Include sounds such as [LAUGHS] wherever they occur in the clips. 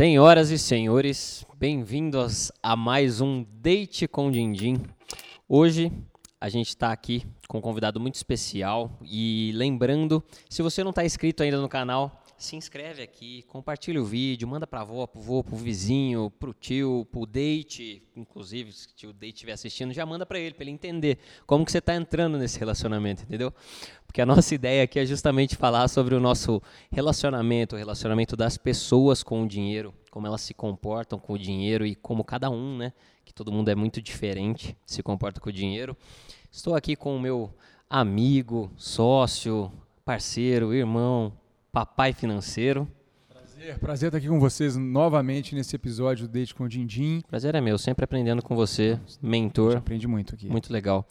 Senhoras e senhores, bem-vindos a mais um Date com Dindim. Hoje a gente está aqui com um convidado muito especial e lembrando, se você não está inscrito ainda no canal, se inscreve aqui, compartilha o vídeo, manda para a avó, para o vô, para o vizinho, para o tio, para o date, inclusive se o date estiver assistindo, já manda para ele, para ele entender como que você está entrando nesse relacionamento, entendeu? Porque a nossa [LAUGHS] ideia aqui é justamente falar sobre o nosso relacionamento, o relacionamento das pessoas com o dinheiro, como elas se comportam com o dinheiro e como cada um, né, que todo mundo é muito diferente, se comporta com o dinheiro. Estou aqui com o meu amigo, sócio, parceiro, irmão, papai financeiro. Prazer, prazer estar aqui com vocês novamente nesse episódio do Date com o Dindim. Prazer é meu, sempre aprendendo com você, mentor. Aprende muito aqui. Muito legal.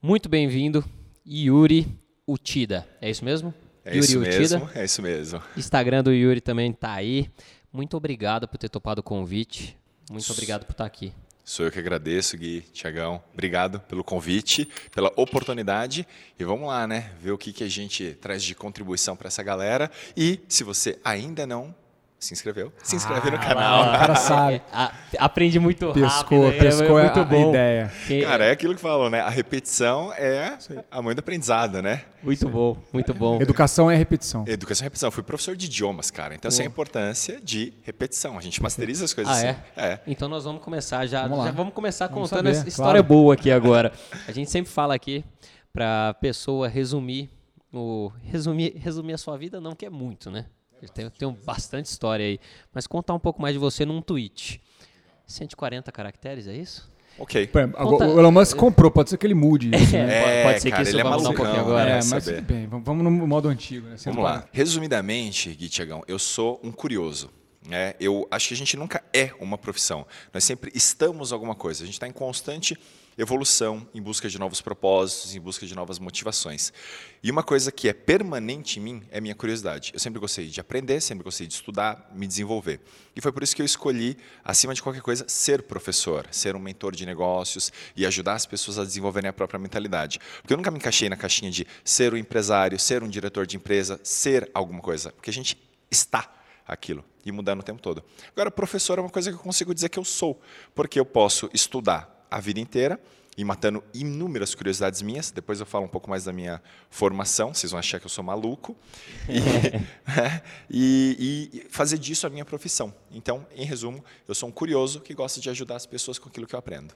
Muito bem-vindo, Yuri Utida. É isso mesmo? É Yuri isso Utida. mesmo, é isso mesmo. Instagram do Yuri também está aí. Muito obrigado por ter topado o convite. Muito obrigado por estar aqui. Sou eu que agradeço, Gui, Tiagão. Obrigado pelo convite, pela oportunidade. E vamos lá, né? Ver o que, que a gente traz de contribuição para essa galera. E se você ainda não se inscreveu, se inscreve ah, no canal. O cara sabe. [LAUGHS] Aprende muito pescou, rápido. Pescou, é, muito a, bom. a ideia. Cara, é aquilo que falou, né? A repetição é a mãe do aprendizado, né? Muito bom, muito bom. Educação é repetição. Educação é repetição. Fui professor de idiomas, cara. Então, essa é a importância de repetição. A gente masteriza as coisas ah, assim. É? é? Então, nós vamos começar já. Vamos, já vamos começar vamos contando saber, essa história claro. boa aqui agora. A gente sempre fala aqui para pessoa resumir, o, resumir, resumir a sua vida, não que é muito, né? Tem, tem bastante história aí. Mas contar um pouco mais de você num tweet. 140 caracteres, é isso? Ok. Conta... O Elon Musk comprou, pode ser que ele mude isso. [LAUGHS] É, né? pode ser cara, que isso ele é um pouquinho agora. É, mas bem, vamos no modo antigo. Né? Vamos lá. Resumidamente, Gui Tiagão, eu sou um curioso. É, eu acho que a gente nunca é uma profissão. Nós sempre estamos alguma coisa. A gente está em constante evolução, em busca de novos propósitos, em busca de novas motivações. E uma coisa que é permanente em mim é minha curiosidade. Eu sempre gostei de aprender, sempre gostei de estudar, me desenvolver. E foi por isso que eu escolhi, acima de qualquer coisa, ser professor, ser um mentor de negócios e ajudar as pessoas a desenvolverem a própria mentalidade. Porque eu nunca me encaixei na caixinha de ser um empresário, ser um diretor de empresa, ser alguma coisa. Porque a gente está aquilo e mudando o tempo todo. Agora, professor é uma coisa que eu consigo dizer que eu sou, porque eu posso estudar a vida inteira e matando inúmeras curiosidades minhas. Depois eu falo um pouco mais da minha formação, vocês vão achar que eu sou maluco. [LAUGHS] [LAUGHS] Né, e, e, fazer disso a minha profissão. Então, em resumo, eu sou um curioso que gosta de ajudar as pessoas com aquilo que eu aprendo.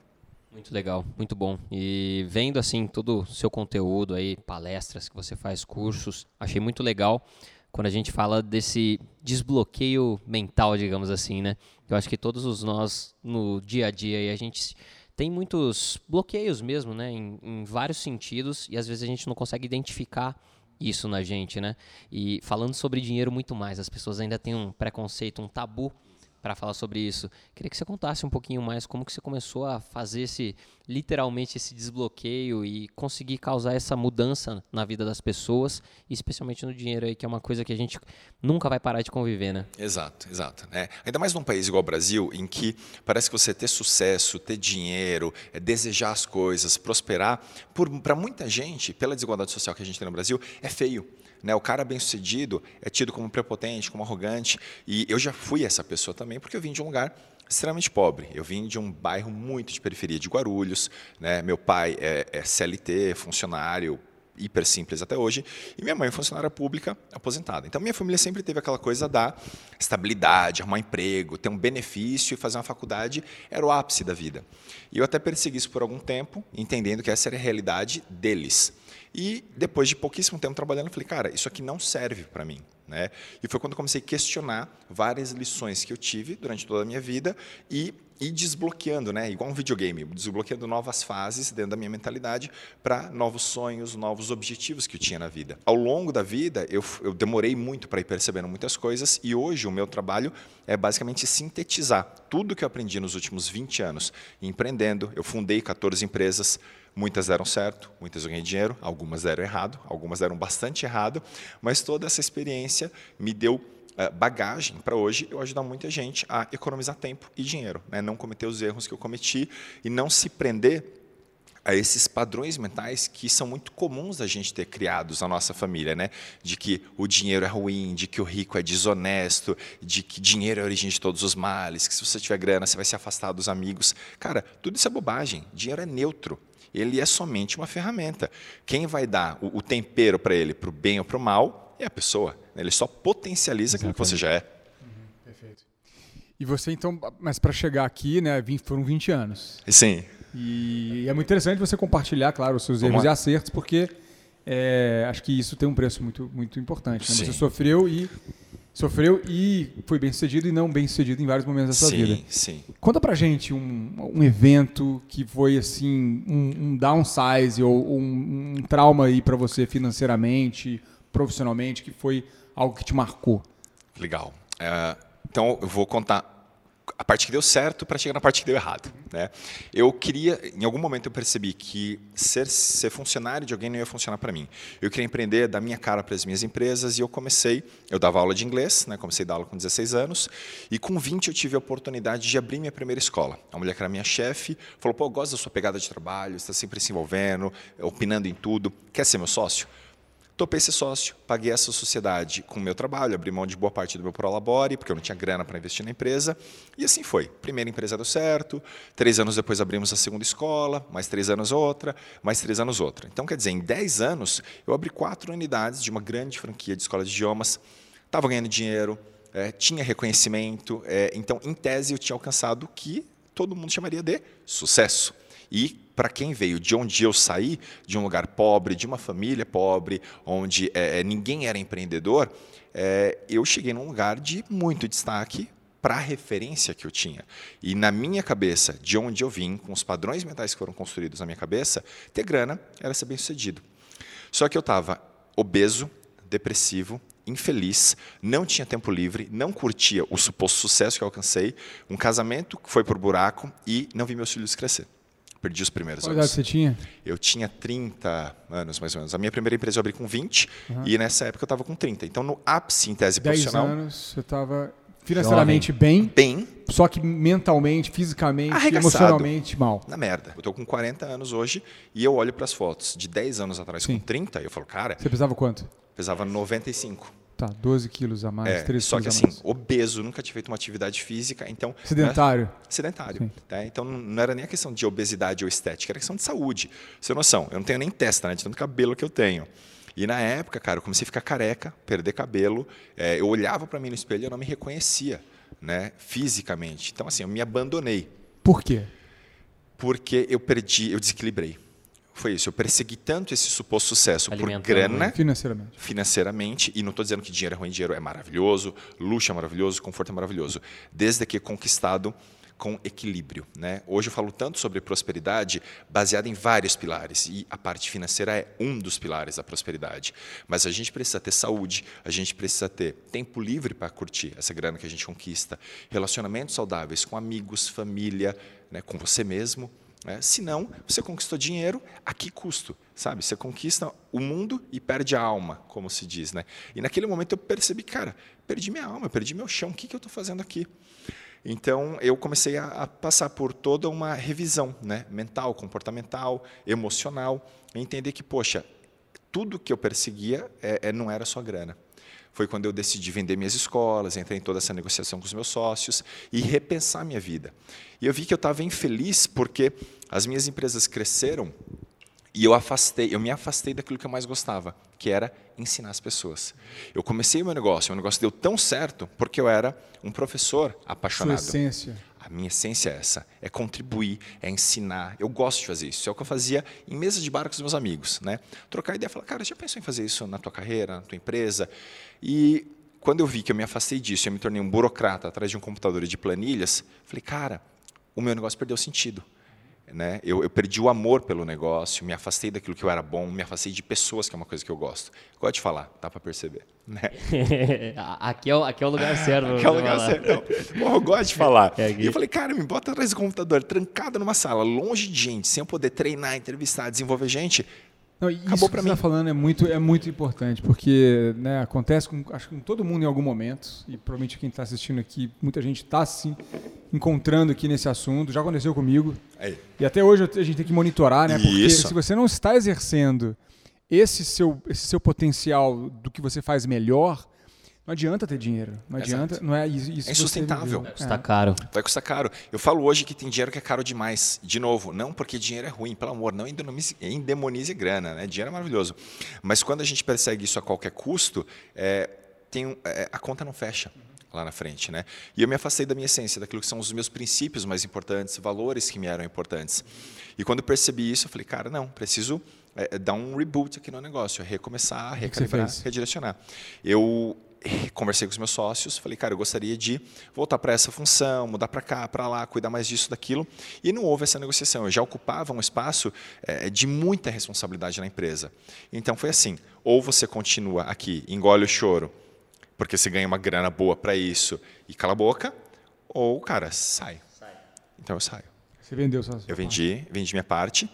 Muito legal, muito bom. E vendo assim todo o seu conteúdo aí, palestras que você faz, cursos, achei muito legal quando a gente fala desse desbloqueio mental, digamos assim, né? Eu acho que todos os nós no dia a dia a gente tem muitos bloqueios mesmo, né? Em, em, vários sentidos e às vezes a gente não consegue identificar isso na gente, né? E falando sobre dinheiro muito mais, as pessoas ainda têm um preconceito, um tabu para falar sobre isso. Queria que você contasse um pouquinho mais como que você começou a fazer esse literalmente esse desbloqueio e conseguir causar essa mudança na vida das pessoas, especialmente no dinheiro aí, que é uma coisa que a gente nunca vai parar de conviver, né? Exato, exato. É, ainda mais num país igual o Brasil, em que parece que você ter sucesso, ter dinheiro, é, desejar as coisas, prosperar, para muita gente, pela desigualdade social que a gente tem no Brasil, é feio. Né? O cara bem-sucedido é tido como prepotente, como arrogante. E eu já fui essa pessoa também, porque eu vim de um lugar extremamente pobre. Eu vim de um bairro muito de periferia de Guarulhos. Né? Meu pai é, é CLT, funcionário, hiper simples até hoje, e minha mãe é funcionária pública aposentada. Então minha família sempre teve aquela coisa da estabilidade, arrumar emprego, ter um benefício e fazer uma faculdade era o ápice da vida. E eu até persegui isso por algum tempo, entendendo que essa era a realidade deles. E depois de pouquíssimo tempo trabalhando, falei, cara, isso aqui não serve para mim. Né? E foi quando comecei a questionar várias lições que eu tive durante toda a minha vida e ir desbloqueando, né? igual um videogame, desbloqueando novas fases dentro da minha mentalidade para novos sonhos, novos objetivos que eu tinha na vida. Ao longo da vida, eu, eu demorei muito para ir percebendo muitas coisas e hoje o meu trabalho é basicamente sintetizar tudo que eu aprendi nos últimos 20 anos empreendendo. Eu fundei 14 empresas, Muitas deram certo, muitas eu ganhei dinheiro, algumas deram errado, algumas deram bastante errado, mas toda essa experiência me deu eh, bagagem para hoje eu ajudar muita gente a economizar tempo e dinheiro, né? não cometer os erros que eu cometi e não se prender a esses padrões mentais que são muito comuns da gente ter criados na nossa família, né? De que o dinheiro é ruim, de que o rico é desonesto, de que dinheiro é a origem de todos os males, que se você tiver grana você vai se afastar dos amigos. Cara, tudo isso é bobagem. Dinheiro é neutro. Ele é somente uma ferramenta. Quem vai dar o, o tempero para ele, para o bem ou para o mal, é a pessoa. Ele só potencializa aquilo que você já é. Uhum, perfeito. E você então, mas para chegar aqui, né, foram 20 anos. Sim. E é muito interessante você compartilhar, claro, os seus Vamos erros lá. e acertos, porque é, acho que isso tem um preço muito, muito importante. Né? Você sofreu e sofreu e foi bem sucedido e não bem sucedido em vários momentos da sua sim, vida. Sim. Conta pra gente um, um evento que foi assim um, um downsize ou um, um trauma aí para você financeiramente, profissionalmente, que foi algo que te marcou. Legal. Uh, então eu vou contar a parte que deu certo para chegar na parte que deu errado. Né? Eu queria, em algum momento eu percebi que ser, ser funcionário de alguém não ia funcionar para mim. Eu queria empreender, dar minha cara para as minhas empresas e eu comecei, eu dava aula de inglês, né? comecei a dar aula com 16 anos e com 20 eu tive a oportunidade de abrir minha primeira escola. A mulher que era minha chefe falou, pô, gosta da sua pegada de trabalho, está sempre se envolvendo, opinando em tudo, quer ser meu sócio? Topei ser sócio, paguei essa sociedade com o meu trabalho, abri mão de boa parte do meu prolabore, porque eu não tinha grana para investir na empresa. E assim foi. Primeira empresa deu certo, três anos depois abrimos a segunda escola, mais três anos outra, mais três anos outra. Então, quer dizer, em dez anos, eu abri quatro unidades de uma grande franquia de escola de idiomas, estava ganhando dinheiro, é, tinha reconhecimento. É, então, em tese, eu tinha alcançado o que todo mundo chamaria de sucesso. E para quem veio de onde eu saí, de um lugar pobre, de uma família pobre, onde é, ninguém era empreendedor, é, eu cheguei num lugar de muito destaque para a referência que eu tinha. E na minha cabeça, de onde eu vim, com os padrões mentais que foram construídos na minha cabeça, ter grana era ser bem-sucedido. Só que eu estava obeso, depressivo, infeliz, não tinha tempo livre, não curtia o suposto sucesso que eu alcancei, um casamento que foi por buraco e não vi meus filhos crescer perdi os primeiros Qual anos. Qual idade você tinha? Eu tinha 30 anos, mais ou menos. A minha primeira empresa eu abri com 20 uhum. e nessa época eu estava com 30. Então, no ápice em tese 10 profissional... 10 anos, você estava financeiramente bem, bem, só que mentalmente, fisicamente, emocionalmente mal. Na merda. Eu estou com 40 anos hoje e eu olho para as fotos de 10 anos atrás Sim. com 30 e eu falo, cara... Você pesava quanto? Pesava 95. Tá, 12 quilos a mais, é, 13 Só que assim, obeso, nunca tinha feito uma atividade física, então... Sedentário. Né? Sedentário. Tá? Então não era nem a questão de obesidade ou estética, era questão de saúde. Você tem noção, eu não tenho nem testa, né, de tanto cabelo que eu tenho. E na época, cara, eu comecei a ficar careca, perder cabelo. É, eu olhava para mim no espelho e eu não me reconhecia, né, fisicamente. Então, assim, eu me abandonei. Por quê? Porque eu perdi, eu desequilibrei foi isso. Eu persegui tanto esse suposto sucesso por grana, né? financeiramente. financeiramente, e não estou dizendo que dinheiro é ruim, dinheiro é maravilhoso, luxo é maravilhoso, conforto é maravilhoso, desde que conquistado com equilíbrio. Né? Hoje eu falo tanto sobre prosperidade baseada em vários pilares, e a parte financeira é um dos pilares da prosperidade. Mas a gente precisa ter saúde, a gente precisa ter tempo livre para curtir essa grana que a gente conquista, relacionamentos saudáveis com amigos, família, né, com você mesmo, né? Se não, você conquistou dinheiro, a que custo? Sabe? Você conquista o mundo e perde a alma, como se diz. Né? E naquele momento eu percebi, cara, perdi minha alma, perdi meu chão, o que, que eu estou fazendo aqui? Então eu comecei a, a, passar por toda uma revisão né? mental, comportamental, emocional, entender que, poxa, tudo que eu perseguia é, é, não era só grana foi quando eu decidi vender minhas escolas, entrei em toda essa negociação com os meus sócios e repensar minha vida. E eu vi que eu estava infeliz porque as minhas empresas cresceram e eu afastei, eu me afastei daquilo que eu mais gostava, que era ensinar as pessoas. Eu comecei o meu negócio, o meu negócio deu tão certo porque eu era um professor apaixonado. Sua essência. Minha essência é essa, é contribuir, é ensinar. Eu gosto de fazer isso. É o que eu fazia em mesas de bar com os meus amigos, né? Trocar ideia, falar, cara, já pensou em fazer isso na tua carreira, na tua empresa? E quando eu vi que eu me afastei disso, eu me tornei um burocrata atrás de um computador de planilhas, falei, cara, o meu negócio perdeu sentido. Né? Eu, eu, perdi o amor pelo negócio, me afastei daquilo que eu era bom, me afastei de pessoas, que é uma coisa que eu gosto. Gosto de falar, dá para perceber. Né? [LAUGHS] aqui, é o, aqui é o lugar certo. aqui é o lugar falar. certo. Eu gosto de falar. [LAUGHS] É e eu falei, cara, me bota atrás do computador, trancada numa sala, longe de gente, sem eu poder treinar, entrevistar, desenvolver gente. Não, isso que você está falando é muito, é muito importante, porque né, acontece com, acho, com todo mundo em algum momento, e provavelmente quem está assistindo aqui, muita gente está se encontrando aqui nesse assunto, já aconteceu comigo. Aí. E até hoje a gente tem que monitorar, né? Porque isso. se você não está exercendo esse seu, esse seu potencial do que você faz melhor, não adianta ter dinheiro. Não adianta. Não é, isso é insustentável. Vai custar é. caro. Vai custar caro. Eu falo hoje que tem dinheiro que é caro demais. De novo, não porque dinheiro é ruim, pelo amor, não endemonize grana. Né? Dinheiro é maravilhoso. Mas quando a gente persegue isso a qualquer custo, é, tem, é, a conta não fecha lá na frente, né? E eu me afastei da minha essência, daquilo que são os meus princípios mais importantes, valores que me eram importantes. E quando eu percebi isso, eu falei, cara, não, preciso é, dar um reboot aqui no negócio, recomeçar, recalibrar, redirecionar. Eu conversei com os meus sócios, falei, cara, eu gostaria de voltar para essa função, mudar para cá, para lá, cuidar mais disso, daquilo. E não houve essa negociação. Eu já ocupava um espaço é, de muita responsabilidade na empresa. Então foi assim: ou você continua aqui, engole o choro, porque você ganha uma grana boa para isso e cala a boca, ou, cara, sai. sai. Então eu saio. Você vendeu sua Eu vendi, vendi minha parte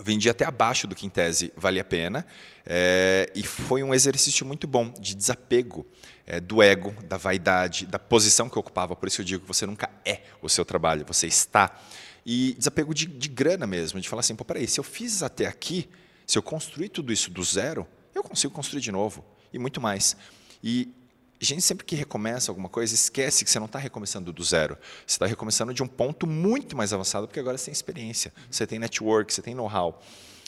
vendi até abaixo do que em tese valia a pena é, e foi um exercício muito bom de desapego é, do ego, da vaidade, da posição que ocupava. Por isso eu digo que você nunca é o seu trabalho, você está. E desapego de, de grana mesmo, de falar assim, pô, peraí, se eu fiz até aqui, se eu construir tudo isso do zero, eu consigo construir de novo e muito mais. E a gente sempre que recomeça alguma coisa, esquece que você não está recomeçando do zero. Você está recomeçando de um ponto muito mais avançado, porque agora você tem experiência, você tem network, você tem know-how.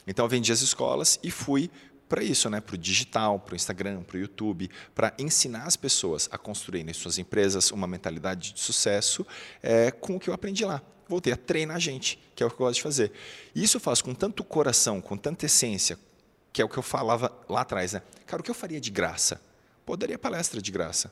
Então, eu vendi as escolas e fui para isso, né? para o digital, para o Instagram, para o YouTube, para ensinar as pessoas a construírem suas empresas uma mentalidade de sucesso é, com o que eu aprendi lá. Voltei a treinar a gente, que é o que eu gosto de fazer. E isso eu faço com tanto coração, com tanta essência, que é o que eu falava lá atrás. Né? Cara, o que eu faria de graça? Pô, daria palestra de graça.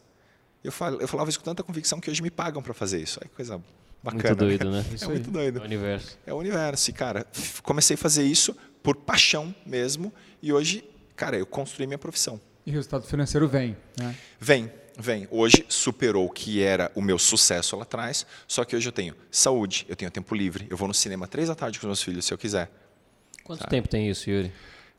Eu, fal, eu falava isso com tanta convicção que hoje me pagam para fazer isso. Aí coisa bacana. Muito doido, né? [LAUGHS] É muito doido. É o universo. É o universo. E, cara, comecei a fazer isso por paixão mesmo. E hoje, cara, eu construí minha profissão. E o resultado financeiro vem, né? Vem, vem. Hoje superou o que era o meu sucesso lá atrás. Só que hoje eu tenho saúde, eu tenho tempo livre. Eu vou no cinema três da tarde com os meus filhos, se eu quiser. Quanto tempo tem isso, Yuri?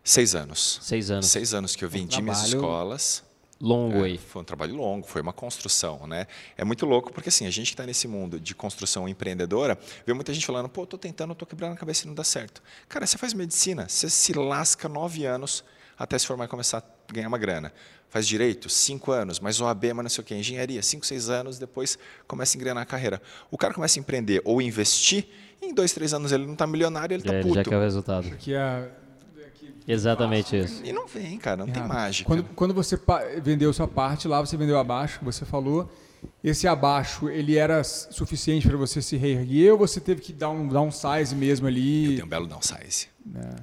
Seis anos. Seis anos. Seis anos que eu vendi minhas escolas longo é, aí. Foi um trabalho longo, foi uma construção, né? É muito louco porque assim, a gente que está nesse mundo de construção empreendedora, vê muita gente falando, pô, tô tentando, tô quebrando a cabeça e não dá certo. Cara, você faz medicina, você se lasca nove anos até se formar e começar a ganhar uma grana. Faz direito, cinco anos, mas OAB, mas não sei o quê, engenharia, cinco, seis anos, depois começa a engrenar a carreira. O cara começa a empreender ou investir, em dois, três anos ele não está milionário, ele está puto. Já quer o resultado. Porque a Exatamente isso. E não vem, cara, não tem mágica. Quando, quando você vendeu sua parte, lá você vendeu abaixo, você falou. Esse abaixo, ele era suficiente para você se reerguer ou você teve que dar um downsize mesmo ali? Eu tenho um belo downsize.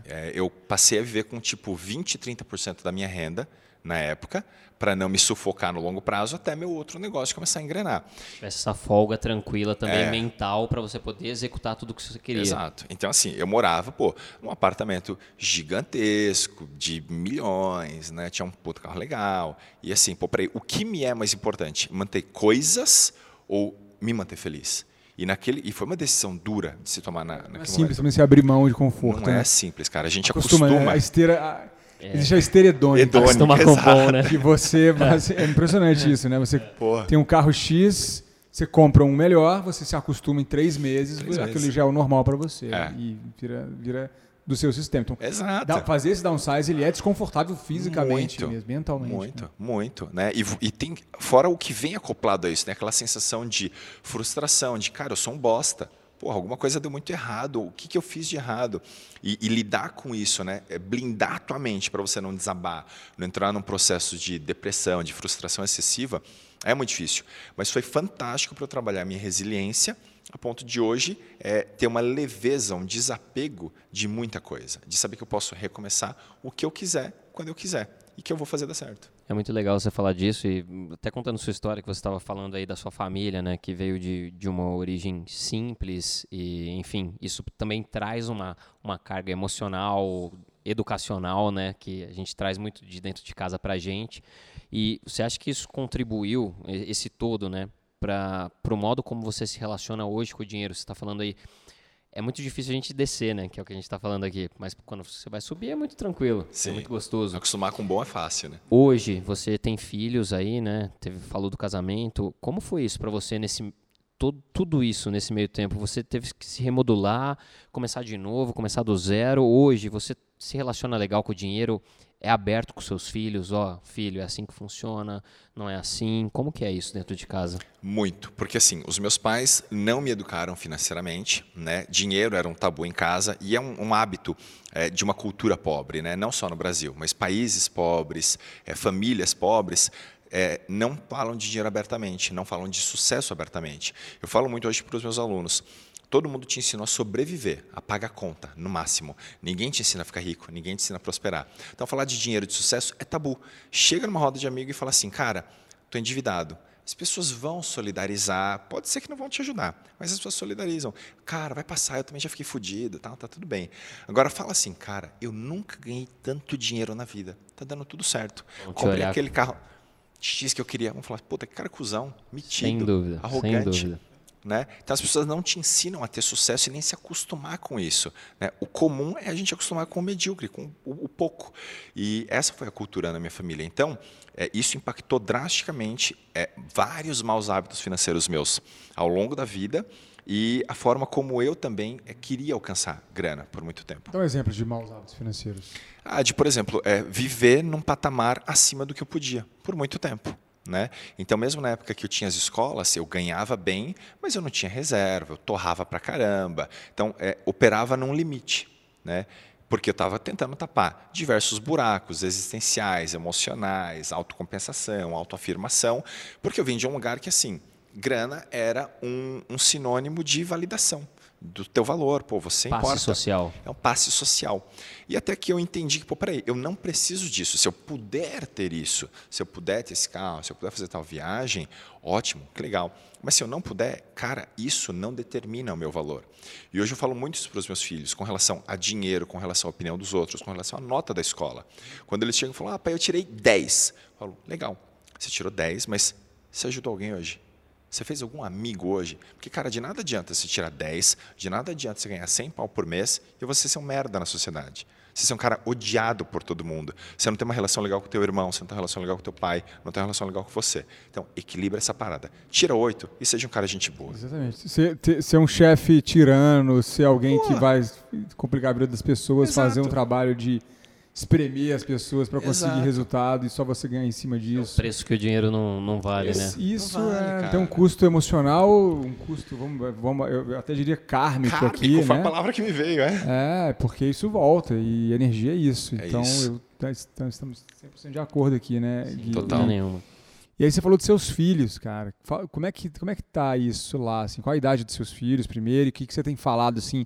É. É, eu passei a viver com tipo 20, 30% da minha renda na época, para não me sufocar no longo prazo até meu outro negócio começar a engrenar. Essa folga tranquila também é. mental para você poder executar tudo o que você queria. Exato. Então assim, eu morava, pô, num apartamento gigantesco de milhões, né? Tinha um puto carro legal. E assim, pô, peraí, o que me é mais importante? Manter coisas ou me manter feliz? E, naquele, e foi uma decisão dura de se tomar na, naquele não é simples também se abrir mão de conforto. Não é né? é simples, cara. A gente acostuma. acostuma. A esteira, a, é. Existe a esteira hedônica. Bom, né? [LAUGHS] Que você, é impressionante isso, né? Você Porra. tem um carro X, você compra um melhor, você se acostuma em três meses, três aquilo meses. já é o normal para você. É. E vira, vira do seu sistema. Então, Exato. Dá, fazer esse downsize ele é desconfortável fisicamente muito, mesmo, mentalmente. Muito, né? muito. Né? E, e, tem, fora o que vem acoplado a isso, né? aquela sensação de frustração, de cara, eu sou um bosta porra, alguma coisa deu muito errado, o que, que eu fiz de errado? E, e lidar com isso, né? É blindar a tua mente para você não desabar, não entrar num processo de depressão, de frustração excessiva, é muito difícil. Mas foi fantástico para eu trabalhar minha resiliência, a ponto de hoje é, ter uma leveza, um desapego de muita coisa, de saber que eu posso recomeçar o que eu quiser, quando eu quiser, e que eu vou fazer dar certo. É muito legal você falar disso e até contando sua história que você estava falando aí da sua família, né, que veio de, de uma origem simples e, enfim, isso também traz uma, uma carga emocional, educacional, né, que a gente traz muito de dentro de casa para a gente. E você acha que isso contribuiu, esse todo, né, para o modo como você se relaciona hoje com o dinheiro? Você está falando aí é muito difícil a gente descer, né? Que é o que a gente está falando aqui. Mas quando você vai subir é muito tranquilo, é Sim. é muito gostoso. Acostumar com bom é fácil, né? Hoje você tem filhos aí, né? Teve, falou do casamento. Como foi isso para você nesse todo, tudo isso nesse meio tempo? Você teve que se remodular, começar de novo, começar do zero. Hoje você se relaciona legal com o dinheiro? É aberto com seus filhos, ó, filho, é assim que funciona, não é assim. Como que é isso dentro de casa? Muito, porque assim, os meus pais não me educaram financeiramente, né? Dinheiro era um tabu em casa e é um, um hábito é, de uma cultura pobre, né? Não só no Brasil, mas países pobres, é, famílias pobres. É, não falam de dinheiro abertamente, não falam de sucesso abertamente. Eu falo muito hoje para os meus alunos. Todo mundo te ensina a sobreviver, a pagar conta, no máximo. Ninguém te ensina a ficar rico, ninguém te ensina a prosperar. Então, falar de dinheiro, de sucesso, é tabu. Chega numa roda de amigo e fala assim, cara, estou endividado. As pessoas vão solidarizar, pode ser que não vão te ajudar, mas as pessoas solidarizam. Cara, vai passar, eu também já fiquei fodido, tá, tá tudo bem. Agora fala assim, cara, eu nunca ganhei tanto dinheiro na vida, tá dando tudo certo. Comprei aquele carro X que eu queria. Vamos falar, puta, que cara cuzão, metido, sem dúvida, arrogante. Sem dúvida. Né? Então as pessoas não te ensinam a ter sucesso e nem se acostumar com isso. Né? O comum é a gente acostumar com o medíocre, com o, o pouco. E essa foi a cultura na minha família. Então, é, isso impactou drasticamente é, vários maus hábitos financeiros meus ao longo da vida e a forma como eu também é, queria alcançar grana por muito tempo. Dá um exemplo de maus hábitos financeiros. Ah, de, por exemplo, é, viver num patamar acima do que eu podia por muito tempo. Né? Então, mesmo na época que eu tinha as escolas, eu ganhava bem, mas eu não tinha reserva, eu torrava pra caramba. Então, é, operava num limite. Né? Porque eu estava tentando tapar diversos buracos existenciais, emocionais, autocompensação, autoafirmação, porque eu vim de um lugar que, assim, grana era um, um sinônimo de validação do teu valor, pô, você passe importa. social. É um passe social. E até que eu entendi que, pô, peraí, eu não preciso disso. Se eu puder ter isso, se eu puder ter esse carro, se eu puder fazer tal viagem, ótimo, que legal. Mas se eu não puder, cara, isso não determina o meu valor. E hoje eu falo muito isso para os meus filhos, com relação a dinheiro, com relação à opinião dos outros, com relação à nota da escola. Quando eles chegam e falam, ah, pai, eu tirei 10. Eu falo, legal, você tirou 10, mas você ajudou alguém hoje? Você fez algum amigo hoje? Porque, cara, de nada adianta você tirar 10, de nada adianta você ganhar 100 pau por mês e você ser um merda na sociedade. Você ser um cara odiado por todo mundo. Você não tem uma relação legal com teu irmão, você não tem uma relação legal com o teu pai, não tem uma relação legal com você. Então, equilibra essa parada. Tira 8 e seja um cara gente boa. Exatamente. Ser, ser um chefe tirano, ser alguém que vai complicar a vida das pessoas, Exato. fazer um trabalho de espremer as pessoas para conseguir Exato. resultado e só você ganhar em cima disso. É o preço que o dinheiro não, não vale, isso, né? Isso vale, é, tem um custo emocional, um custo, vamos, vamos, eu até diria kármico, kármico aqui, foi né? a palavra que me veio, é. É, porque isso volta e energia é isso. É então, isso. Eu, então, estamos 100% de acordo aqui, né? Sim, total nenhuma. E aí você falou dos seus filhos, cara. Como é que, como é que tá isso lá? Assim? Qual a idade dos seus filhos primeiro? E o que, que você tem falado, assim,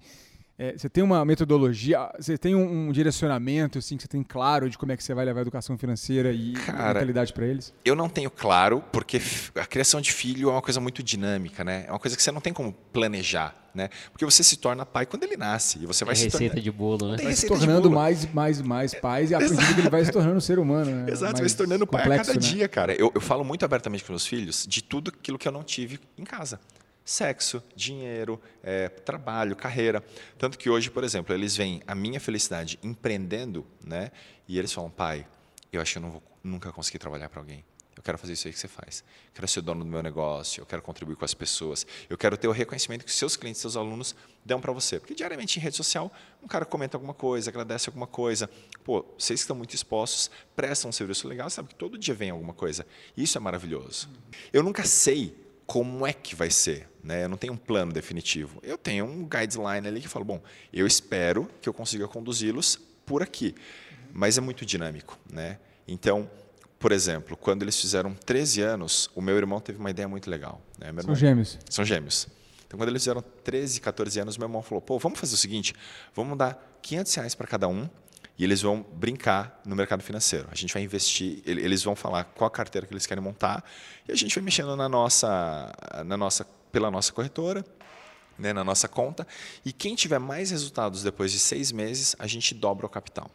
é, você tem uma metodologia, você tem um, um, direcionamento assim que você tem claro de como é que você vai levar a educação financeira e Cara, mentalidade para eles? Eu não tenho claro, porque a criação de filho é uma coisa muito dinâmica, né? É uma coisa que você não tem como planejar, né? Porque você se torna pai quando ele nasce e você vai se receita tornar... de bolo, né? Vai se tornando mais mais mais pais e a [LAUGHS] medida que ele vai se tornando um ser humano, né? Exato, vai se tornando complexo, pai a cada né? dia, cara. Eu, eu falo muito abertamente com meus filhos de tudo aquilo que eu não tive em casa sexo, dinheiro, é, trabalho, carreira. Tanto que hoje, por exemplo, eles veem a minha felicidade empreendendo, né? E eles falam, pai, eu acho que eu não vou nunca conseguir trabalhar para alguém. Eu quero fazer isso aí que você faz. Eu quero ser dono do meu negócio, eu quero contribuir com as pessoas, eu quero ter o reconhecimento que seus clientes, seus alunos dão para você. Porque diariamente em rede social, um cara comenta alguma coisa, agradece alguma coisa. Pô, vocês que estão muito expostos, prestam um serviço legal, sabe que todo dia vem alguma coisa. Isso é maravilhoso. Eu nunca sei como é que vai ser. Né? Eu não tenho um plano definitivo. Eu tenho um guideline ali que fala, bom, eu espero que eu consiga conduzi-los por aqui. Mas é muito dinâmico. Né? Então, por exemplo, quando eles fizeram 13 anos, o meu irmão teve uma ideia muito legal. Né? Irmão, são gêmeos. São gêmeos. Então, quando eles fizeram 13, 14 anos, meu irmão falou, pô, vamos fazer o seguinte, vamos dar 500 reais para cada um e eles vão brincar no mercado financeiro. A gente vai investir, eles vão falar qual a carteira que eles querem montar e a gente vai mexendo na nossa, na nossa, pela nossa corretora, né, na nossa conta. E quem tiver mais resultados depois de seis meses, a gente dobra o capital.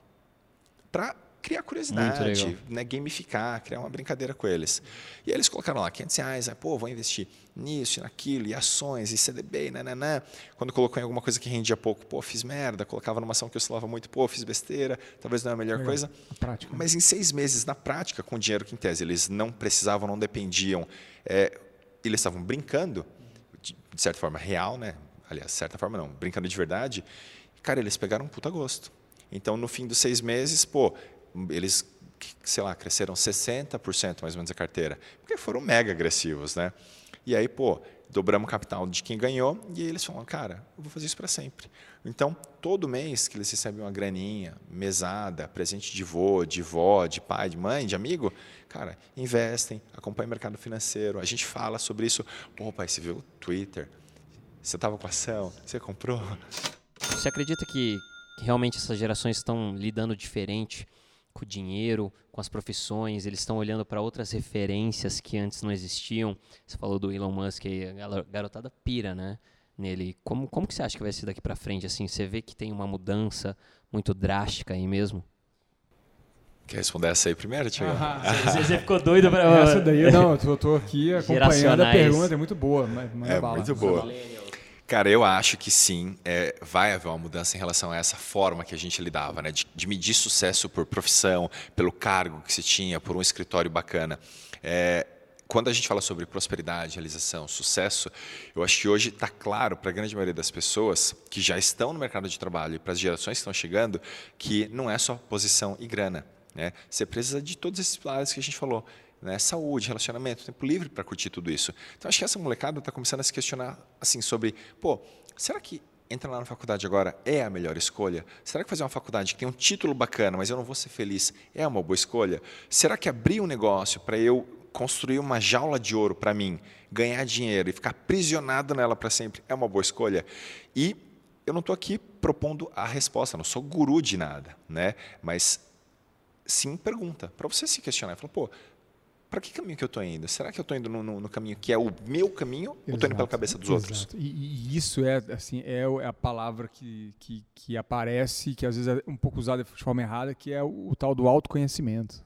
Para criar curiosidade, né, gamificar, criar uma brincadeira com eles. E aí eles colocaram lá 500 reais, aí, pô, vou investir nisso, naquilo, e ações, e CDB, né, né, né. Quando colocou em alguma coisa que rendia pouco, pô, fiz merda, colocava numa ação que oscilava muito, pô, fiz besteira, talvez não é a melhor Legal. coisa. Prática. Mas em seis meses, na prática, com dinheiro que em tese eles não precisavam, não dependiam, é, eles estavam brincando, de, de certa forma real, né? aliás, de certa forma não, brincando de verdade, cara, eles pegaram um puta gosto. Então, no fim dos seis meses, pô, eles, sei lá, cresceram 60% mais ou menos a carteira, porque foram mega agressivos, né? E aí, pô, dobramos o capital de quem ganhou e eles falam, cara, eu vou fazer isso para sempre. Então, todo mês que eles recebem uma graninha, mesada, presente de vô, de vó, de pai, de mãe, de amigo, cara, investem, acompanhem o mercado financeiro. A gente fala sobre isso. Pô, pai, você viu o Twitter? Você estava com ação? Você comprou? Você acredita que realmente essas gerações estão lidando diferente com o dinheiro, com as profissões, eles estão olhando para outras referências que antes não existiam. Você falou do Elon Musk aí, a garotada pira, né? Nele. Como, como que você acha que vai ser daqui para frente? Assim, você vê que tem uma mudança muito drástica aí mesmo? Quer responder essa aí primeiro, Tiago? Ah, [LAUGHS] você, você, ficou doido para essa daí? Não, eu tô, aqui acompanhando a pergunta, é muito boa. Mas, é bala. muito boa. Cara, eu acho que sim, é, vai haver uma mudança em relação a essa forma que a gente lidava, né? De, de, medir sucesso por profissão, pelo cargo que se tinha, por um escritório bacana. É, quando a gente fala sobre prosperidade, realização, sucesso, eu acho que hoje está claro para a grande maioria das pessoas que já estão no mercado de trabalho e para as gerações que estão chegando que não é só posição e grana. Né? Você precisa de todos esses pilares que a gente falou né? saúde, relacionamento, tempo livre para curtir tudo isso. Então acho que essa molecada está começando a se questionar assim sobre, pô, será que entrar lá na faculdade agora é a melhor escolha? Será que fazer uma faculdade que tem um título bacana, mas eu não vou ser feliz, é uma boa escolha? Será que abrir um negócio para eu construir uma jaula de ouro para mim, ganhar dinheiro e ficar aprisionado nela para sempre é uma boa escolha? E eu não estou aqui propondo a resposta, não sou guru de nada, né? Mas sim pergunta, para você se questionar. Fala, pô, para que caminho que eu estou indo? Será que eu estou indo no, no, no, caminho que é o meu caminho Exato. ou estou indo pela cabeça dos Exato. outros? E, e, isso é assim é, é a palavra que, que, que, aparece, que às vezes é um pouco usada de forma errada, que é o, o tal do autoconhecimento.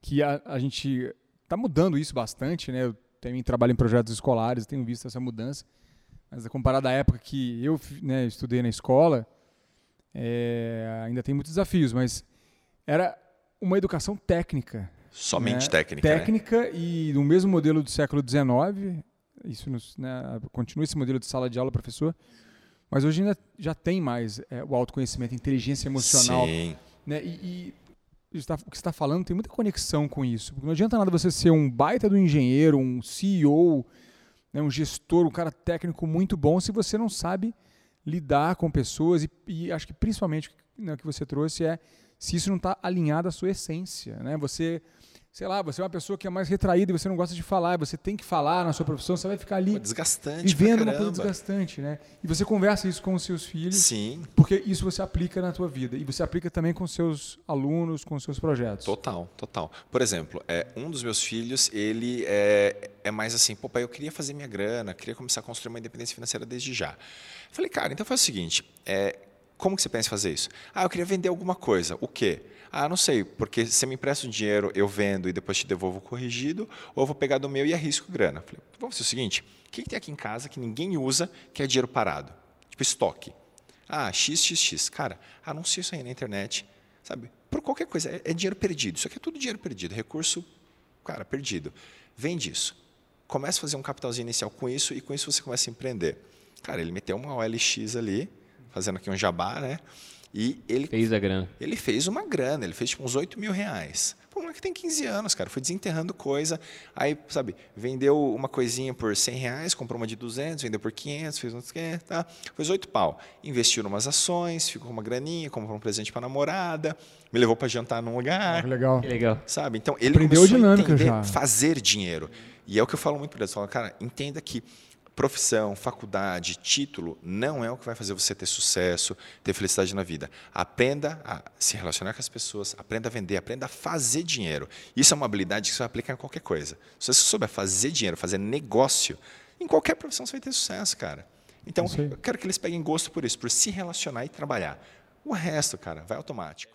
Que a, a gente está mudando isso bastante, né? Eu tenho trabalho em projetos escolares, tenho visto essa mudança. Mas comparado à época que eu né, estudei na escola, é, ainda tem muitos desafios, mas era uma educação técnica Somente né? técnica. Né? Técnica né? e no mesmo modelo do século XIX, isso né, continua esse modelo de sala de aula, professor, mas hoje ainda já tem mais é, o autoconhecimento, inteligência emocional. Sim. Né? E, e o que você está falando tem muita conexão com isso. Porque não adianta nada você ser um baita do engenheiro, um CEO, né, um gestor, um cara técnico muito bom, se você não sabe lidar com pessoas. E, e acho que principalmente né, o que você trouxe é se isso não está alinhado à sua essência. Né? Você sei lá, você é uma pessoa que é mais retraída e você não gosta de falar, você tem que falar na sua profissão, você vai ficar ali desgastante vivendo uma coisa desgastante, né? E você conversa isso com os seus filhos, Sim. porque isso você aplica na tua vida e você aplica também com seus alunos, com seus projetos. Total, total. Por exemplo, é, um dos meus filhos, ele é, é mais assim, pô, pai, eu queria fazer minha grana, queria começar a construir uma independência financeira desde já. Falei, cara, então faz o seguinte, é, como que você pensa em fazer isso? Ah, eu queria vender alguma coisa. O quê? Ah, não sei, porque você me empresta o dinheiro, eu vendo e depois te devolvo corrigido, ou eu vou pegar do meu e arrisco grana. Falei, vamos fazer o seguinte, o que tem aqui em casa que ninguém usa, que é dinheiro parado? Tipo estoque. Ah, XXX. Cara, anuncia isso aí na internet, sabe? Por qualquer coisa, é, é dinheiro perdido. Isso aqui é tudo dinheiro perdido, recurso, cara, perdido. Vende isso. Começa a fazer um capitalzinho inicial com isso e com isso você começa a empreender. Cara, ele meteu uma OLX ali, fazendo aqui um jabá, né? E ele fez a grana. Ele fez uma grana, ele fez tipo uns 8 mil reais. Pô, o moleque tem 15 anos, cara, foi desenterrando coisa. Aí, sabe, vendeu uma coisinha por 100 reais, comprou uma de 200, vendeu por 500, fez um tá? Fez 8 pau. Investiu em umas ações, ficou com uma graninha, comprou um presente para namorada, me levou para jantar num lugar. Ah, legal. Que legal. Sabe? Então, ele Aprendeu começou dinâmica a entender já. fazer dinheiro. E é o que eu falo muito para eles. Falo, cara, entenda que profissão, faculdade, título não é o que vai fazer você ter sucesso, ter felicidade na vida. Aprenda a se relacionar com as pessoas, aprenda a vender, aprenda a fazer dinheiro. Isso é uma habilidade que você vai aplicar em qualquer coisa. Se você souber fazer dinheiro, fazer negócio, em qualquer profissão você vai ter sucesso, cara. Então, eu quero que eles peguem gosto por isso, por se relacionar e trabalhar. O resto, cara, vai automático.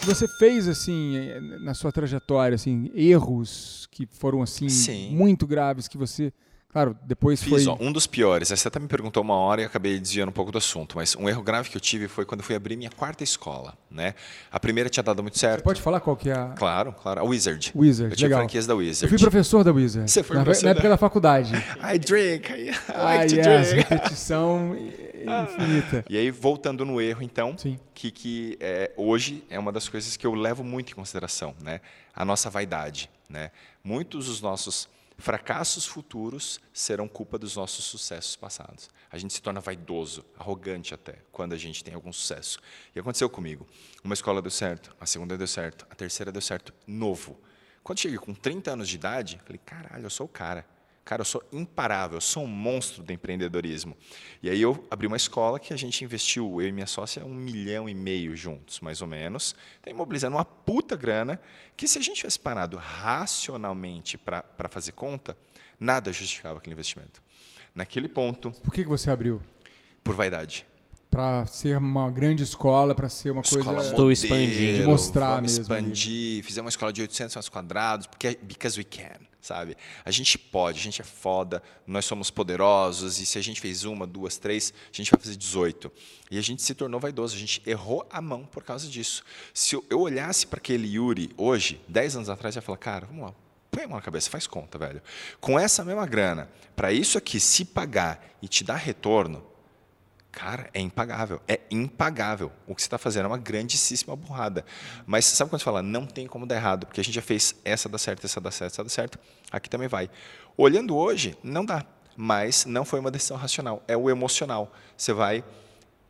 Você fez, assim, na sua trajetória, assim, erros que foram, assim, Sim. muito graves que você Claro, depois Fiz, foi. Ó, um dos piores. Você até me perguntou uma hora e acabei desviando um pouco do assunto. Mas um erro grave que eu tive foi quando fui abrir minha quarta escola. Né? A primeira tinha dado muito certo. Você pode falar qual que é a. Claro, claro. A Wizard. Wizard, eu tinha legal. franquias da Wizard. Eu fui professor da Wizard. Você foi na, professor? Na época da faculdade. [LAUGHS] I drink. I like ah, to yes, drink. repetição [LAUGHS] infinita. E aí, voltando no erro, então, Sim. que, que é, hoje é uma das coisas que eu levo muito em consideração, né? A nossa vaidade, né? Muitos dos nossos Fracassos futuros serão culpa dos nossos sucessos passados. A gente se torna vaidoso, arrogante até, quando a gente tem algum sucesso. E aconteceu comigo. Uma escola deu certo, a segunda deu certo, a terceira deu certo, novo. Quando cheguei com 30 anos de idade, falei, caralho, eu sou o cara. Cara, eu sou imparável, eu sou um monstro do empreendedorismo. E aí eu abri uma escola que a gente investiu, eu e minha sócia, um milhão e meio juntos, mais ou menos. Está imobilizando uma puta grana, que se a gente tivesse parado racionalmente para fazer conta, nada justificava aquele investimento. Naquele ponto... Por que você abriu? Por vaidade para ser uma grande escola, para ser uma escola coisa Estou expandindo, mostrar vamos mesmo. expandir, fizemos uma escola de 800 metros quadrados, porque because we can sabe? A gente pode, a gente é foda, nós somos poderosos e se a gente fez uma, duas, três, a gente vai fazer 18. E a gente se tornou vaidoso, a gente errou a mão por causa disso. Se eu olhasse para aquele Yuri hoje, 10 anos atrás, eu ia falar, cara, vamos lá, põe a mão na cabeça, faz conta, velho. Com essa mesma grana, para isso aqui se pagar e te dar retorno, Cara, é impagável. É impagável. O que você está fazendo é uma grandíssima burrada. Mas sabe quando você fala, não tem como dar errado, porque a gente já fez essa dá certo, essa dá certo, essa dá certo, aqui também vai. Olhando hoje, não dá. Mas não foi uma decisão racional, é o emocional. Você vai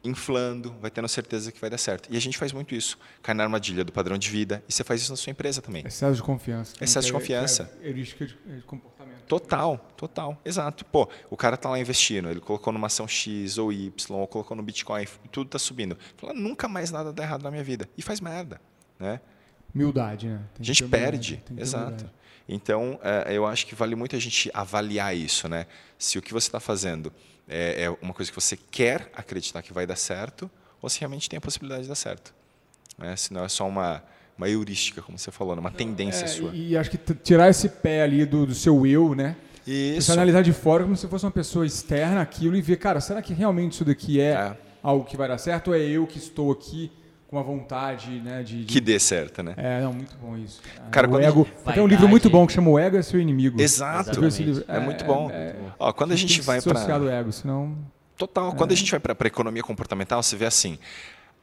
inflando, vai tendo certeza que vai dar certo. E a gente faz muito isso. Cai na armadilha do padrão de vida e você faz isso na sua empresa também. Excesso de confiança. Excesso de confiança. É, heurística de comportamento. Total, total, exato. Pô, o cara está lá investindo, ele colocou numa ação X ou Y, ou colocou no Bitcoin, e tudo está subindo. Fala, nunca mais nada dá errado na minha vida. E faz merda, né? Humildade, né? Tem a gente perde, exato. Então, é, eu acho que vale muito a gente avaliar isso, né? Se o que você está fazendo é, é, uma coisa que você quer acreditar que vai dar certo, ou se realmente tem a possibilidade de dar certo. Né? Senão é só uma, uma heurística, como você falou, né? uma tendência é, sua. E, acho que tirar esse pé ali do, do seu eu, né? Isso. Você analisar de fora como se fosse uma pessoa externa aquilo e ver, cara, será que realmente isso daqui é, é. algo que vai dar certo ou é eu que estou aqui com a vontade, né, de, de, que dê certo, né? É, não, muito bom isso. Cara, o ego, gente... tem um livro muito bom que chama O Ego é seu inimigo. Exato. É, é, muito bom. É, Ó, quando a gente vai para o ego, senão Total. Quando a gente vai para a economia comportamental, você vê assim: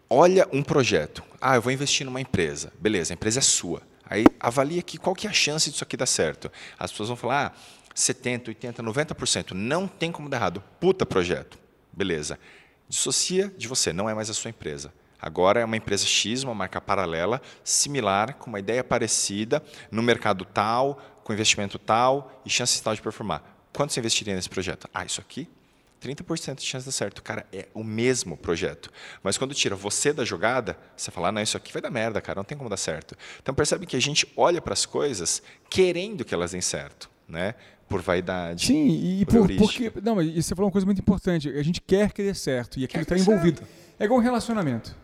olha um projeto. Ah, eu vou investir numa empresa. Beleza, a empresa é sua. Aí avalia aqui qual que é a chance disso aqui dar certo. As pessoas vão falar: ah, 70, 80, 90%. Não tem como dar errado. Puta projeto. Beleza. Dissocia de você, não é mais a sua empresa. Agora é uma empresa X, uma marca paralela, similar, com uma ideia parecida, no mercado tal, com investimento tal e chances tal de performar. Quanto você investiria nesse projeto? Ah, isso aqui? 30% de chance de dar certo. Cara, é o mesmo projeto. Mas quando tira você da jogada, você fala, ah, não, isso aqui vai dar merda, cara, não tem como dar certo. Então percebe que a gente olha para as coisas querendo que elas deem certo, né? Por vaidade. Sim, e por, porque. Não, e você falou uma coisa muito importante. A gente quer que dê certo e aquilo está envolvido. Certo. É igual um relacionamento.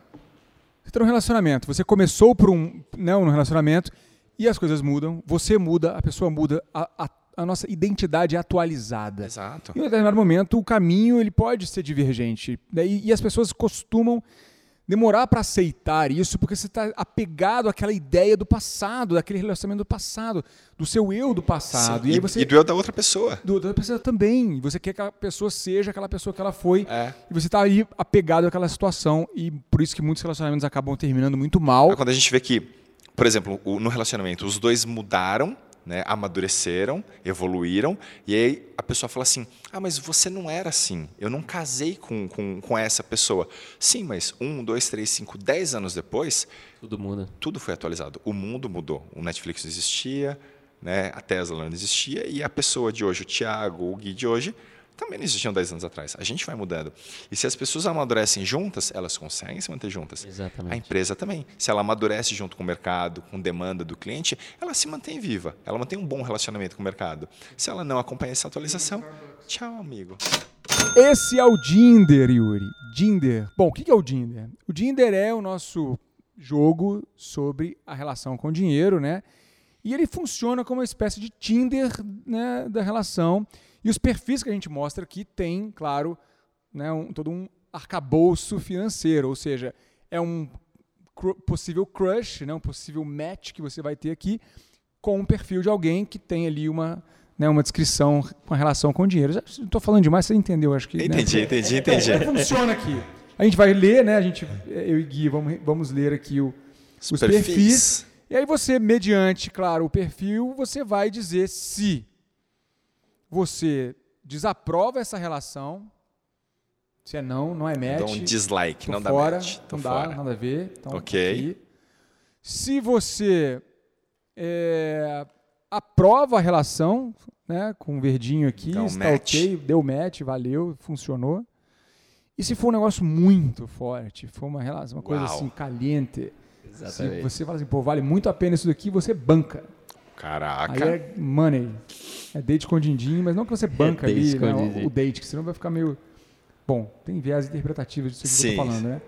Você tem um relacionamento, você começou por um, não, um relacionamento e as coisas mudam, você muda, a pessoa muda, a, a, a nossa identidade é atualizada. Exato. Em um determinado momento, o caminho ele pode ser divergente. Né? E, e as pessoas costumam demorar para aceitar isso porque você está apegado àquela ideia do passado, daquele relacionamento do passado, do seu eu do passado. E, e, você, e, do eu da outra pessoa. Do, da outra pessoa também. Você quer que a pessoa seja aquela pessoa que ela foi. É. E você está aí apegado àquela situação. E por isso que muitos relacionamentos acabam terminando muito mal. É quando a gente vê que, por exemplo, no relacionamento, os dois mudaram né, amadureceram, evoluíram, e aí a pessoa fala assim: Ah, mas você não era assim, eu não casei com, com, com essa pessoa. Sim, mas um, dois, três, cinco, dez anos depois. Tudo muda. Tudo foi atualizado. O mundo mudou. O Netflix não existia, né, a Tesla não existia, e a pessoa de hoje, o Thiago, o Gui de hoje, também não existiam 10 anos atrás. A gente vai mudando. E se as pessoas amadurecem juntas, elas conseguem se manter juntas. Exatamente. A empresa também. Se ela amadurece junto com o mercado, com demanda do cliente, ela se mantém viva. Ela mantém um bom relacionamento com o mercado. Se ela não acompanha essa atualização, tchau, amigo. Esse é o Dinder, Yuri. Dinder. Bom, o que é o Dinder? O Dinder é o nosso jogo sobre a relação com o dinheiro, né? E ele funciona como uma espécie de Tinder né, da relação. E os perfis que a gente mostra aqui tem, claro, né, um, todo um arcabouço financeiro, ou seja, é um possível crush, né, um possível match que você vai ter aqui com um perfil de alguém que tem ali uma, né, uma descrição com relação com o dinheiro. Estou falando demais, você entendeu? Acho que. Entendi, né? entendi, entendi. É, funciona aqui. A gente vai ler, né? A gente, eu e Gui, vamos, vamos ler aqui o, os, os perfis. perfis. E aí você, mediante, claro, o perfil, você vai dizer se você desaprova essa relação, se é não, não é match. Dá um dislike, não fora, dá match. Tô não fora. dá, nada a ver. Então, ok. Aqui. Se você é, aprova a relação, né, com o verdinho aqui, um está match. ok, deu match, valeu, funcionou. E se for um negócio muito forte, for uma relação, uma coisa Uau. assim, caliente, Exatamente. se você fala assim, pô, vale muito a pena isso daqui, você banca. Caraca. Aí é money. É date com din mas não que você banca é ali né, o, date, que senão vai ficar meio. Bom, tem viés interpretativos disso que Sim. eu tô falando, né?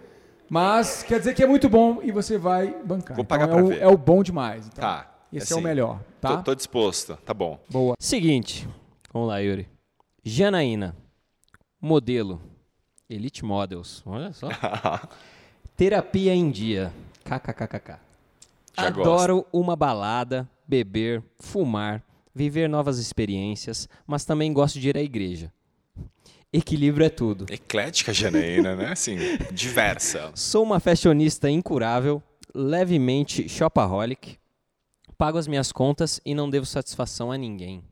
Mas quer dizer que é muito bom e você vai bancar. Vou pagar então, é, o, ver. é o bom demais. Então, tá. Esse assim, é o melhor, tá? Tô, tô, disposto, tá bom. Boa. Seguinte, vamos lá, Yuri. Janaína, modelo, Elite Models, olha só. [LAUGHS] Terapia em dia, kkkk. Adoro gosto. uma balada, beber, fumar, viver novas experiências, mas também gosto de ir à igreja. Equilíbrio é tudo. Eclética Janaína, né? Assim, [LAUGHS] diversa. Sou uma fashionista incurável, levemente shopaholic, pago as minhas contas e não devo satisfação a ninguém.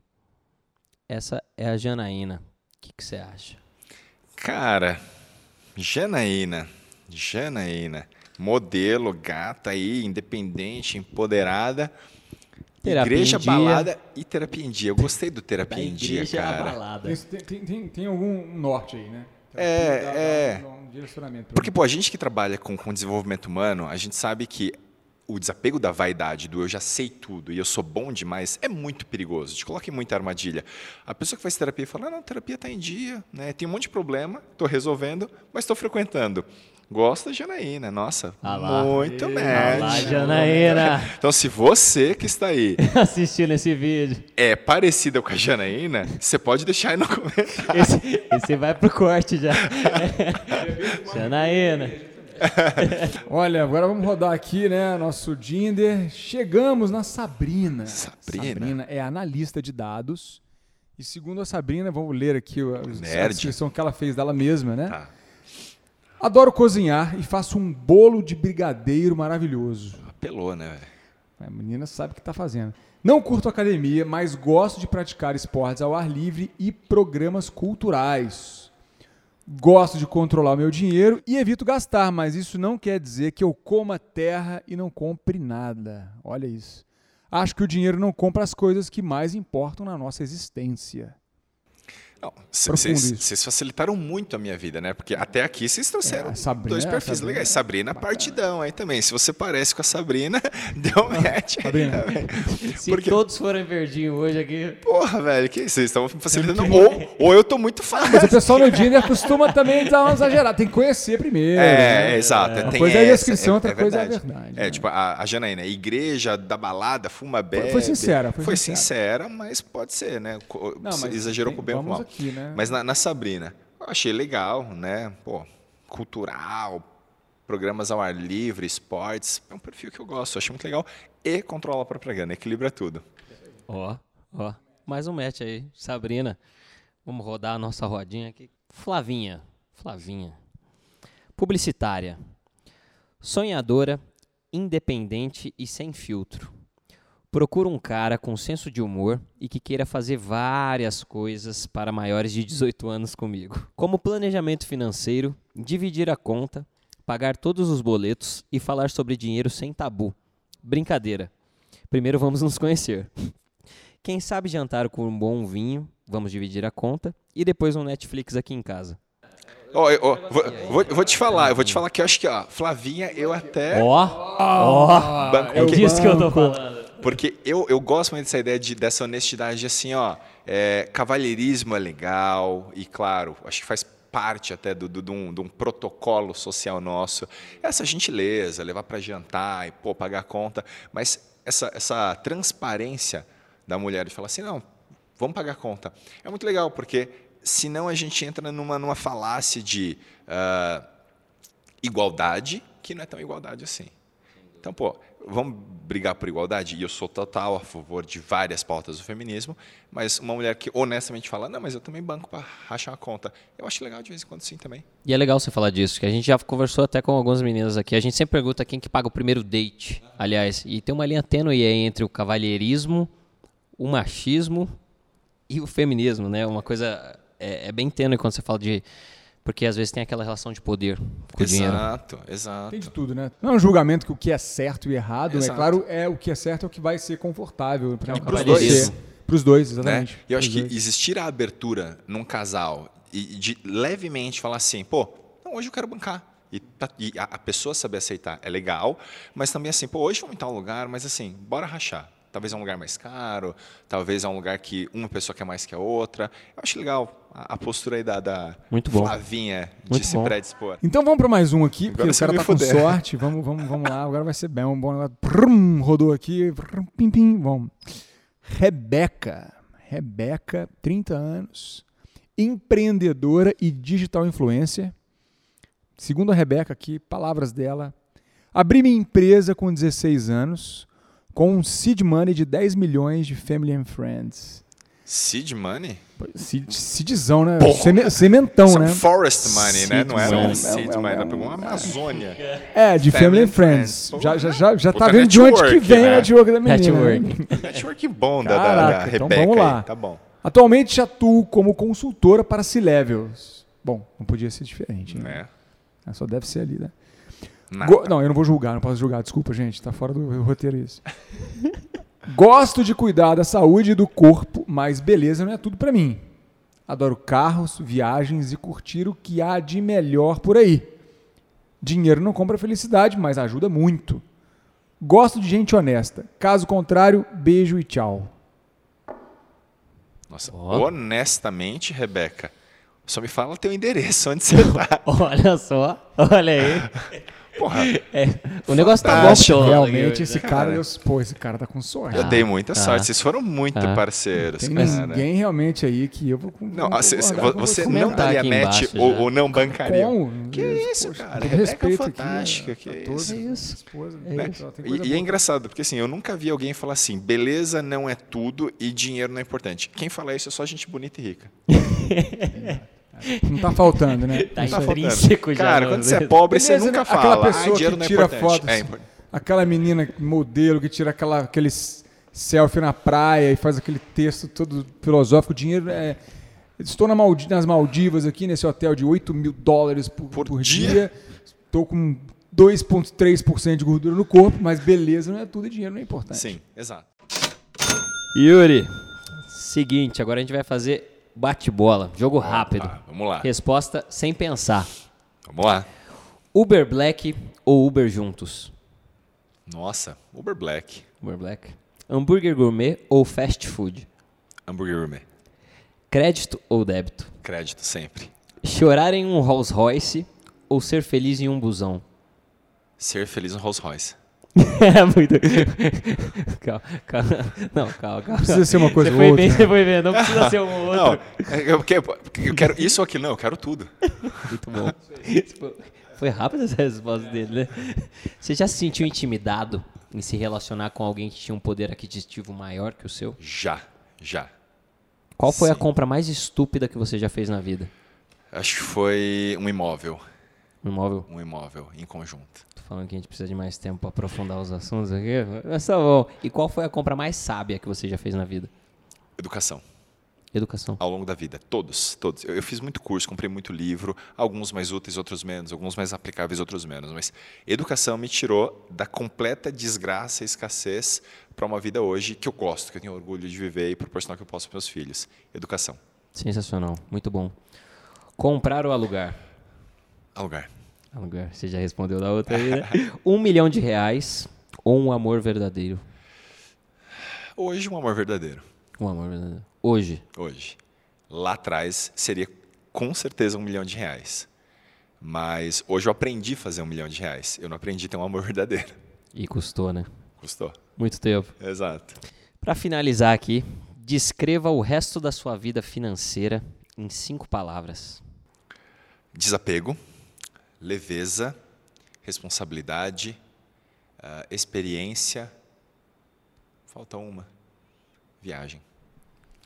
Essa é a Janaína. O que você acha? Cara, Janaína, Janaína, modelo, gata aí, independente, empoderada. Terapia igreja, balada e terapia em dia. Eu gostei do terapia da em dia, cara. Balada. Tem, tem, tem, algum norte aí, né? é, é. Um Porque, pô, a gente que trabalha com, com desenvolvimento humano, a gente sabe que o desapego da vaidade, do eu já sei tudo e eu sou bom demais, é muito perigoso. Te coloca em muita armadilha. A pessoa que faz terapia fala: ah, não, terapia está em dia, né? tem um monte de problema, estou resolvendo, mas estou frequentando. Gosta da Janaína, nossa, ah muito médico. Olá, Janaína. Então, se você que está aí [LAUGHS] assistindo esse vídeo é parecida com a Janaína, você pode deixar aí no comentário. Esse, esse vai pro corte já. [LAUGHS] Janaína. Olha, agora vamos rodar aqui, né? Nosso Dinder. Chegamos na Sabrina. Sabrina. Sabrina é analista de dados. E segundo a Sabrina, vamos ler aqui a, a descrição que ela fez dela mesma, né? Tá. Adoro cozinhar e faço um bolo de brigadeiro maravilhoso. Apelou, né? A menina sabe o que está fazendo. Não curto academia, mas gosto de praticar esportes ao ar livre e programas culturais. Gosto de controlar o meu dinheiro e evito gastar, mas isso não quer dizer que eu coma terra e não compre nada. Olha isso. Acho que o dinheiro não compra as coisas que mais importam na nossa existência. Vocês facilitaram muito a minha vida, né? Porque até aqui vocês trouxeram é, Sabrina, dois perfis Sabrina, legais. Sabrina, partidão aí também. Se você parece com a Sabrina, [LAUGHS] deu match Sabrina. aí Se Porque... todos forem verdinho hoje aqui. Porra, velho, que isso? Vocês estão facilitando. ou, ou eu tô muito fácil. Mas o pessoal no Tinder costuma também dar uma exagerada. Tem que conhecer primeiro. É, né? exato. É. Uma coisa é a descrição, é, outra é coisa é a verdade. É, né? tipo, a, a Janaína, igreja da balada, fuma bebe. Foi, foi sincera. Foi, foi sincera. sincera. mas pode ser, né? Não, mas Exagerou tem, com o bem ou com o mal. Aqui, né? Mas na, na Sabrina. Eu achei legal, né? Pô, cultural, programas ao ar livre, esportes. É um perfil que eu gosto, eu acho muito legal. E controla a própria grana, equilibra tudo. Ó, ó. Mais um match aí, Sabrina. Vamos rodar a nossa rodinha aqui. Flavinha. Flavinha. Publicitária. Sonhadora, independente e sem filtro. Procura um cara com senso de humor e que queira fazer várias coisas para maiores de 18 anos comigo, como planejamento financeiro, dividir a conta, pagar todos os boletos e falar sobre dinheiro sem tabu. Brincadeira. Primeiro vamos nos conhecer. [LAUGHS] Quem sabe jantar com um bom vinho, vamos dividir a conta e depois um Netflix aqui em casa. Oh, oh, vou, vou, vou, te falar, eu vou te falar que eu acho que, ó, Flavinha, eu até. Ó, ó, é disso que eu tô falando. Porque eu, eu gosto muito dessa ideia de, dessa honestidade, assim, ó, é, cavalheirismo é legal, e claro, acho que faz parte até do, do, de, um, de um protocolo social nosso. Essa gentileza, levar para jantar e pô, pagar a conta. Mas essa, essa transparência da mulher de falar assim, não, vamos pagar a conta. É muito legal, porque senão a gente entra numa, numa falácia de uh, igualdade, que não é tão igualdade assim. Então, pô, vamos brigar por igualdade? E eu sou total a favor de várias pautas do feminismo, mas uma mulher que honestamente fala, não, mas eu também banco para rachar uma conta. Eu acho legal de vez em quando sim também. E é legal você falar disso, que a gente já conversou até com algumas meninas aqui. A gente sempre pergunta quem que paga o primeiro date, aliás. E tem uma linha tênue aí entre o cavalheirismo, o machismo e o feminismo, né? Uma coisa é, é bem tênue quando você fala de porque às vezes tem aquela relação de poder com exato, o dinheiro. Exato, exato. Tem de tudo, né? Não é um julgamento que o que é certo e errado, é claro, é o que é certo é o que vai ser confortável para é os dois. Para os dois, exatamente. Né? Eu acho que existir a abertura num casal e de levemente falar assim, pô, não, hoje eu quero bancar. E, tá, e a, a, pessoa saber aceitar é legal, mas também assim, pô, hoje vamos em tal lugar, mas assim, bora rachar. Talvez é um lugar mais caro, talvez é um lugar que uma pessoa quer mais que a outra. Eu acho legal a, postura aí da, da Muito bom. Flavinha de Muito se bom. predispor. Então vamos para mais um aqui, porque Agora o cara tá com fuder. sorte. Vamos, vamos, vamos lá, agora vai ser bem um bom negócio. Brum, rodou aqui. Brum, pim, pim, vamos. Rebeca. Rebeca, 30 anos. Empreendedora e digital influencer. Segundo a Rebeca aqui, palavras dela. Abri minha empresa com 16 anos com um seed money de 10 milhões de family and friends. Seed money? Seed, seedzão, né? Seme, sementão, é né? forest money, Seed né? Não era money. um seed É, é, money, é, ela pegou uma Amazônia. É, de Family and friends. friends. Já, já, já, já tá vendo de onde que network, vem né? o network da menina. né? Network. Network bom da, da, da Caraca, então Rebeca vamos lá. aí. Tá bom. Atualmente atuo como consultora para C-Levels. Bom, não podia ser diferente, né? É. Só deve ser ali, né? Go- não, eu não vou julgar, não posso julgar. Desculpa, gente. Tá fora do roteiro isso. [LAUGHS] Gosto de cuidar da saúde e do corpo, mas beleza não é tudo pra mim. Adoro carros, viagens e curtir o que há de melhor por aí. Dinheiro não compra felicidade, mas ajuda muito. Gosto de gente honesta. Caso contrário, beijo e tchau. Nossa, Ó. honestamente, Rebeca, só me fala teu endereço, onde você [LAUGHS] tá. Olha só, olha aí. [LAUGHS] Porra, É, o negócio tá bom, show. Realmente, esse cara, Cara. eu- pô, esse cara tá com sorte. eu dei muita ah. sorte. Vocês foram muito Ah. parceiros, Tem cara. ninguém realmente aí que eu vou. Não, vou você, concordar com você não daria aqui match embaixo ou, ou não bancaria. Como? Que isso, Poxa, cara? Rebeca é respeito aqui, fantástica, a que todos, isso. a Isso. esposa, É né? isso. Tem E, e é engraçado, porque assim, eu nunca vi alguém falar assim, beleza não é tudo e dinheiro não é importante. Quem fala isso é só gente bonita e rica. [LAUGHS] Não tá faltando, né? Tá Isso intrínseco já. Cara, no- quando você é pobre, você Beleza, nunca né? fala. Aquela ah, pessoa dinheiro que é tira importante. fotos, É. Aquela menina modelo que tira aquela, aqueles selfie na praia e faz aquele texto todo filosófico. Dinheiro é. Estou na Maldi- nas Maldivas aqui, nesse hotel de 8 mil dólares por, Por por dia. dia. Estou com 2,3% de gordura no corpo, mas beleza não é tudo dinheiro não é importante. Sim, exato. Yuri, seguinte, agora a gente vai fazer bate-bola, jogo rápido. Ah, vamos lá. Resposta sem pensar. Vamos lá. Uber Black ou Uber juntos? Nossa, Uber Black, Uber Black. Hambúrguer gourmet ou fast food? hambúrguer gourmet. Crédito ou débito? Crédito sempre. Chorar em um Rolls Royce ou ser feliz em um busão? Ser feliz no Rolls Royce. [LAUGHS] É muito. calma, calma. Não, calma, calma. Precisa ser uma coisa você ou foi outra. bem, você foi bem. Não precisa ser um [LAUGHS] ou Não, outro. é, eu quero, eu quero isso ou aquilo. Não, eu quero tudo. Muito bom. Foi- Foi rápida essa resposta dele, né? Você já se sentiu intimidado em se relacionar com alguém que tinha um poder aquisitivo maior que o seu? Já, já. Qual foi a Sim. compra mais estúpida que você já fez na vida? Acho que foi um imóvel. Um imóvel? Um imóvel em conjunto. Falando que a gente precisa de mais tempo pra aprofundar os assuntos aqui. Mas tá bom. E qual foi a compra mais sábia que você já fez na vida? Educação. Educação. Ao longo da vida. Todos, todos. Eu, eu fiz muito curso, comprei muito livro, alguns mais úteis, outros menos, alguns mais aplicáveis, outros menos. Mas educação me tirou da completa desgraça e escassez para uma vida hoje que eu gosto, que eu tenho orgulho de viver e proporcionar que eu posso para meus filhos. Educação. Sensacional. Muito bom. Comprar ou alugar? Alugar. Você já respondeu da outra aí, né? [LAUGHS] Um milhão de reais ou um amor verdadeiro? Hoje, um amor verdadeiro. Um amor verdadeiro. Hoje. Hoje. Lá atrás seria com certeza um milhão de reais. Mas hoje eu aprendi a fazer um milhão de reais. Eu não aprendi a ter um amor verdadeiro. E custou, né? Custou. Muito tempo. Exato. Para finalizar aqui, descreva o resto da sua vida financeira em cinco palavras. Desapego, leveza, responsabilidade, uh, experiência. Falta uma. Viagem.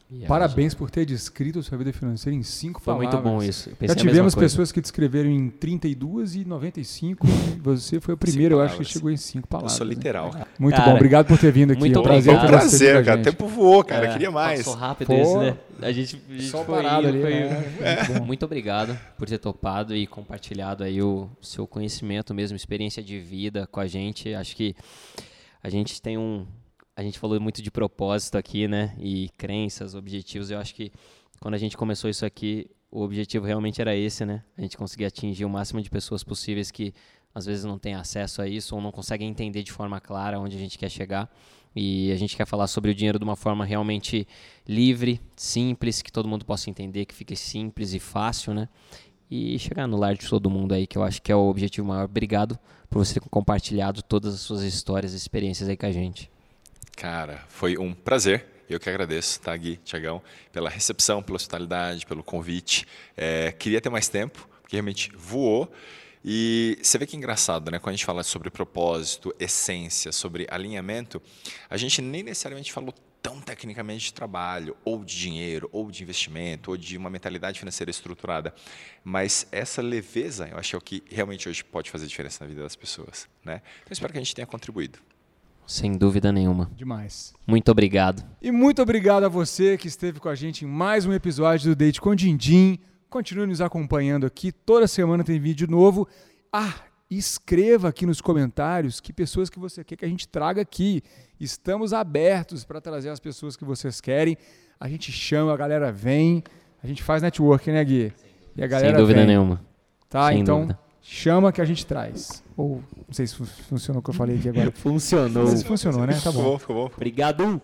Viagem. Parabéns por ter descrito a sua vida financeira em cinco Foi palavras. muito bom isso. Já tivemos pessoas que descreveram em 32 e 95 e você foi o primeiro, eu acho, que chegou em cinco palavras. Eu sou literal. Né? Muito cara, bom, obrigado por ter vindo aqui. Muito é um prazer ter. Prazer, cara. O tempo voou, cara. É, Queria mais. Passou rápido Pô, esse, né? A gente, a gente só foi, parado ali. Foi, né? muito, muito obrigado por ter topado e compartilhado aí o seu conhecimento mesmo, experiência de vida com a gente. Acho que a gente tem um a gente falou muito de propósito aqui, né? E crenças, objetivos. Eu acho que quando a gente começou isso aqui, o objetivo realmente era esse, né? A gente conseguir atingir o máximo de pessoas possíveis que às vezes não têm acesso a isso ou não conseguem entender de forma clara onde a gente quer chegar. E a gente quer falar sobre o dinheiro de uma forma realmente livre, simples, que todo mundo possa entender, que fique simples e fácil, né? E chegar no lar de todo mundo aí, que eu acho que é o objetivo maior. Obrigado por você ter compartilhado todas as suas histórias e experiências aí com a gente. Cara, foi um prazer. Eu que agradeço, tá, Gui, Tiagão, pela recepção, pela hospitalidade, pelo convite. É, queria ter mais tempo, porque realmente voou. E você vê que é engraçado, né? Quando a gente fala sobre propósito, essência, sobre alinhamento, a gente nem necessariamente falou tão tecnicamente de trabalho, ou de dinheiro, ou de investimento, ou de uma mentalidade financeira estruturada. Mas essa leveza, eu acho que é o que realmente hoje pode fazer diferença na vida das pessoas. Né? Então, espero que a gente tenha contribuído. Sem dúvida nenhuma. Demais. Muito obrigado. E muito obrigado a você que esteve com a gente em mais um episódio do Date com Dindim. Continue nos acompanhando aqui. Toda semana tem vídeo novo. Ah, escreva aqui nos comentários que pessoas que você quer que a gente traga aqui. Estamos abertos para trazer as pessoas que vocês querem. A gente chama, a galera vem. A gente faz networking, né, Gui? E a galera Sem dúvida vem. nenhuma. Tá, Sem então dúvida. chama que a gente traz. Ou não sei se funcionou o que eu falei aqui agora. [LAUGHS] funcionou. Não sei se funcionou, né? Tá bom. Ficou bom, ficou bom. Obrigado.